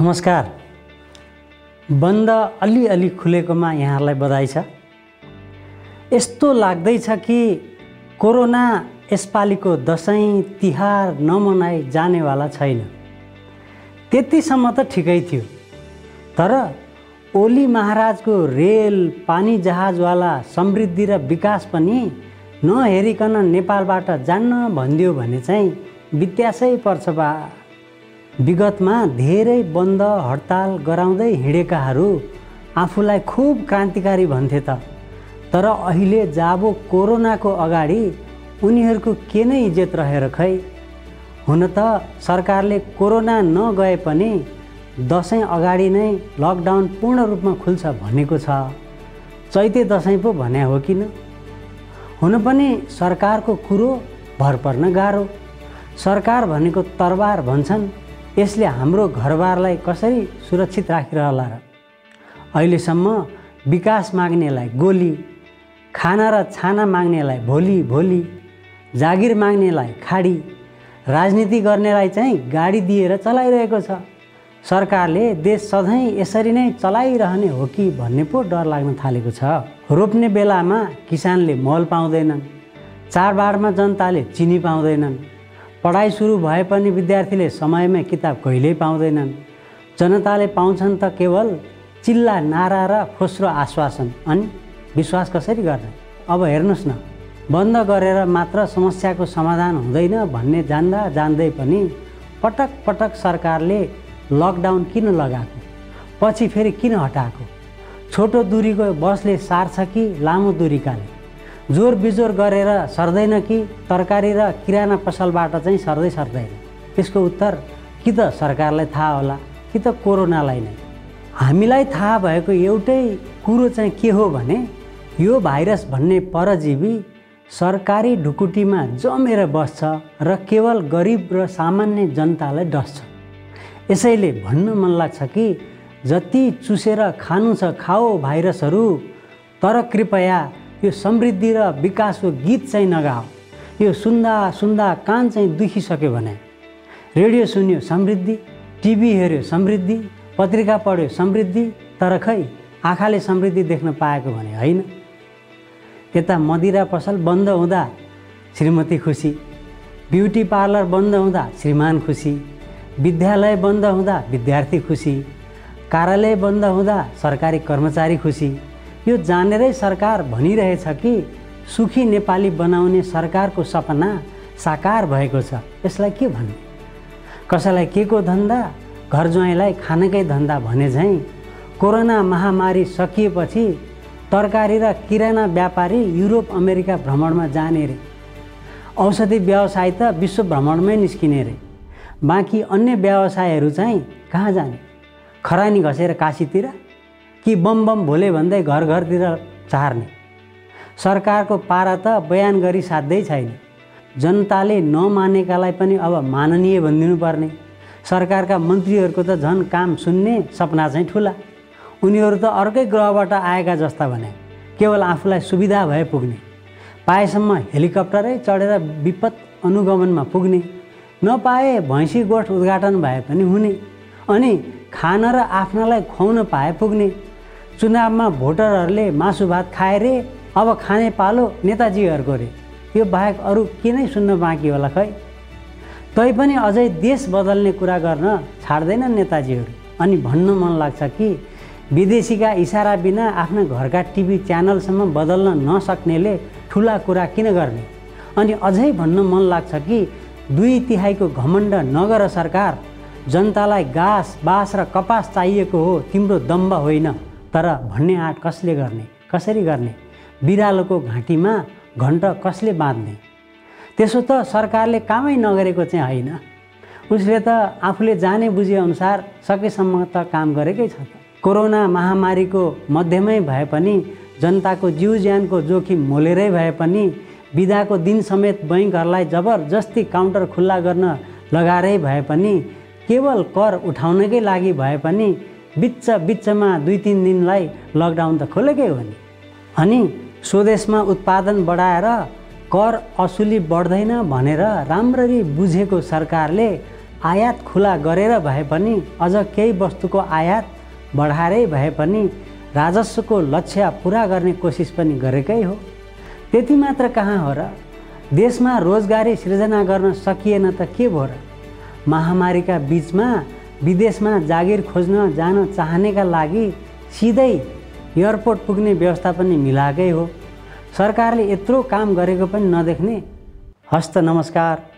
नमस्कार। बन्द अलिअलि खुलेकोमा यहाँहरूलाई बधाई छ। यस्तो लाग्दैछ कि कोरोना यसपालिको दसैँ तिहार नमनाइ जानेवाला छैन। त्यतिसम्म त ठिकै थियो। तर ओली महाराजको रेल पानी जहाजवाला समृद्धि र विकास पनि नहेरिकन नेपालबाट जान्न भनिदियो भने चाहिँ वित्यासै पर्छ बा। विगतमा धेरै बन्द हडताल गराउँदै हिँडेकाहरू आफूलाई खुब क्रान्तिकारी भन्थे त। तर अहिले जाबो कोरोनाको अगाडि उनीहरूको के नै इज्जत रहेर खै? हुन त सरकारले कोरोना नगए पनि दसैँ अगाडि नै लकडाउन पूर्ण रूपमा खुल्छ भनेको छ। चैते दसैँ पो भने हो किन? हुन पनि सरकारको कुरो भर पर्न गाह्रो। सरकार भनेको तरबार भन्छन्। यसले हाम्रो घरबारलाई कसरी सुरक्षित राखिरहला र अहिलेसम्म विकास माग्नेलाई गोली खाना र छाना माग्नेलाई भोलि भोलि जागिर माग्नेलाई खाडी राजनीति गर्नेलाई चाहिँ गाडी दिएर चलाइरहेको छ। सरकारले देश सधैँ यसरी नै चलाइरहने हो कि भन्ने पो डर लाग्न थालेको छ। रोप्ने बेलामा किसानले मल पाउँदैनन् चाडबाडमा जनताले चिनी पाउँदैनन् पढाइ सुरु भए पनि विद्यार्थीले समयमै किताब कहिल्यै पाउँदैनन्। जनताले पाउँछन् त केवल चिल्ला नारा र खोस्रो आश्वासन अनि विश्वास कसरी गर्ने अब हेर्नुहोस् न बन्द गरेर मात्र समस्याको समाधान हुँदैन भन्ने जान्दा जान्दै पनि पटक पटक सरकारले लकडाउन किन लगाएको? पछि फेरि किन हटाएको? छोटो दूरीको बसले सार्छ कि लामो दूरीकाले? जोर बिजोर गरेर सर्दैन कि तरकारी र किराना पसलबाट चाहिँ सर्दै सर्दैन। त्यसको उत्तर कि त सरकारलाई थाहा होला कि त कोरोनालाई नै। हामीलाई थाहा भएको एउटै कुरो चाहिँ के हो भने यो भाइरस भन्ने परजीवी सरकारी ढुकुटीमा जमेर बस्छ र केवल गरिब र सामान्य जनतालाई डस्छ। यसैले भन्न मन लाग्छ कि जति चुसेर खानु छ खाओ भाइरसहरू तर कृपया यो समृद्धि र विकासको गीत चाहिँ नगाओ। यो सुन्दा सुन्दा कान चाहिँ दुखिसक्यो भने। रेडियो सुन्यो समृद्धि टिभी हेऱ्यो समृद्धि पत्रिका पढ्यो समृद्धि तर खै आँखाले समृद्धि देख्न पाएको भने होइन। यता मदिरा पसल बन्द हुँदा श्रीमती खुसी ब्युटी पार्लर बन्द हुँदा श्रीमान खुसी विद्यालय बन्द हुँदा विद्यार्थी खुसी कार्यालय बन्द हुँदा सरकारी कर्मचारी खुसी। यो जानेरै सरकार भनिरहेछ कि सुखी नेपाली बनाउने सरकारको सपना साकार भएको छ। यसलाई के भन्ने? कसैलाई के को धन्दा? घर ज्वाइँलाई खानकै धन्दा भने झैँ कोरोना महामारी सकिएपछि तरकारी र किराना व्यापारी युरोप अमेरिका भ्रमणमा जाने रे। औषधि व्यवसाय त विश्व भ्रमणमै निस्किने रे। बाँकी अन्य व्यवसायहरू चाहिँ कहाँ जाने? खरानी घसेर काशीतिर? कि बम बम भोले भन्दै घर घरतिर चार्ने। सरकारको पारा त बयान गरी साध्यै छैन। जनताले नमानेकालाई पनि अब माननीय भनिदिनु पर्ने सरकारका मन्त्रीहरूको त झन् काम सुन्ने सपना चाहिँ ठुला। उनीहरू त अर्कै ग्रहबाट आएका जस्ता भने केवल आफूलाई सुविधा भए पुग्ने। पाएसम्म हेलिकप्टरै चढेर विपद अनुगमनमा पुग्ने। नपाए भैँसी गोठ उद्घाटन भए पनि हुने। अनि खान र आफ्नालाई खुवाउन पाए पुग्ने। चुनावमा भोटरहरूले मासु भात खाए रे अब खाने पालो नेताजीहरूको रे। यो बाहेक अरू के नै सुन्न बाँकी होला खै? तैपनि अझै देश बदल्ने कुरा गर्न छाड्दैनन् नेताजीहरू। अनि भन्न मन लाग्छ कि विदेशीका इसारा बिना आफ्ना घरका टिभी च्यानलसम्म बदल्न नसक्नेले ठुला कुरा किन गर्ने? अनि अझै भन्न मन लाग्छ कि दुई तिहाईको घमण्ड नगर सरकार जनतालाई घाँस बाँस र कपास चाहिएको हो तिम्रो दम्ब होइन। तर भन्ने आँट कसले गर्ने? कसरी गर्ने? बिरालोको घाँटीमा घन्ट कसले बाँध्ने? त्यसो त सरकारले कामै नगरेको चाहिँ होइन। उसले त आफूले जाने बुझेअनुसार सकेसम्म त काम गरेकै छ कोरोना महामारीको मध्यमै भए पनि जनताको जीव ज्यानको जोखिम मोलेरै भए पनि बिदाको दिन समेत बैङ्कहरूलाई जबरजस्ती काउन्टर खुल्ला गर्न लगाएरै भए पनि केवल कर उठाउनकै लागि भए पनि बिच बिचमा दुई तिन दिनलाई लकडाउन त खोलेकै हो नि। अनि स्वदेशमा उत्पादन बढाएर कर असुली बढ्दैन भनेर राम्ररी बुझेको सरकारले आयात खुला गरेर भए पनि अझ केही वस्तुको आयात बढाएरै भए पनि राजस्वको लक्ष्य पुरा गर्ने कोसिस पनि गरेकै हो। त्यति मात्र कहाँ हो र? देशमा रोजगारी सृजना गर्न सकिएन त के भयो र? महामारीका बिचमा विदेशमा जागिर खोज्न जान चाहनेका लागि सिधै एयरपोर्ट पुग्ने व्यवस्था पनि मिलाएकै हो। सरकारले यत्रो काम गरेको पनि नदेख्ने। हस्त नमस्कार।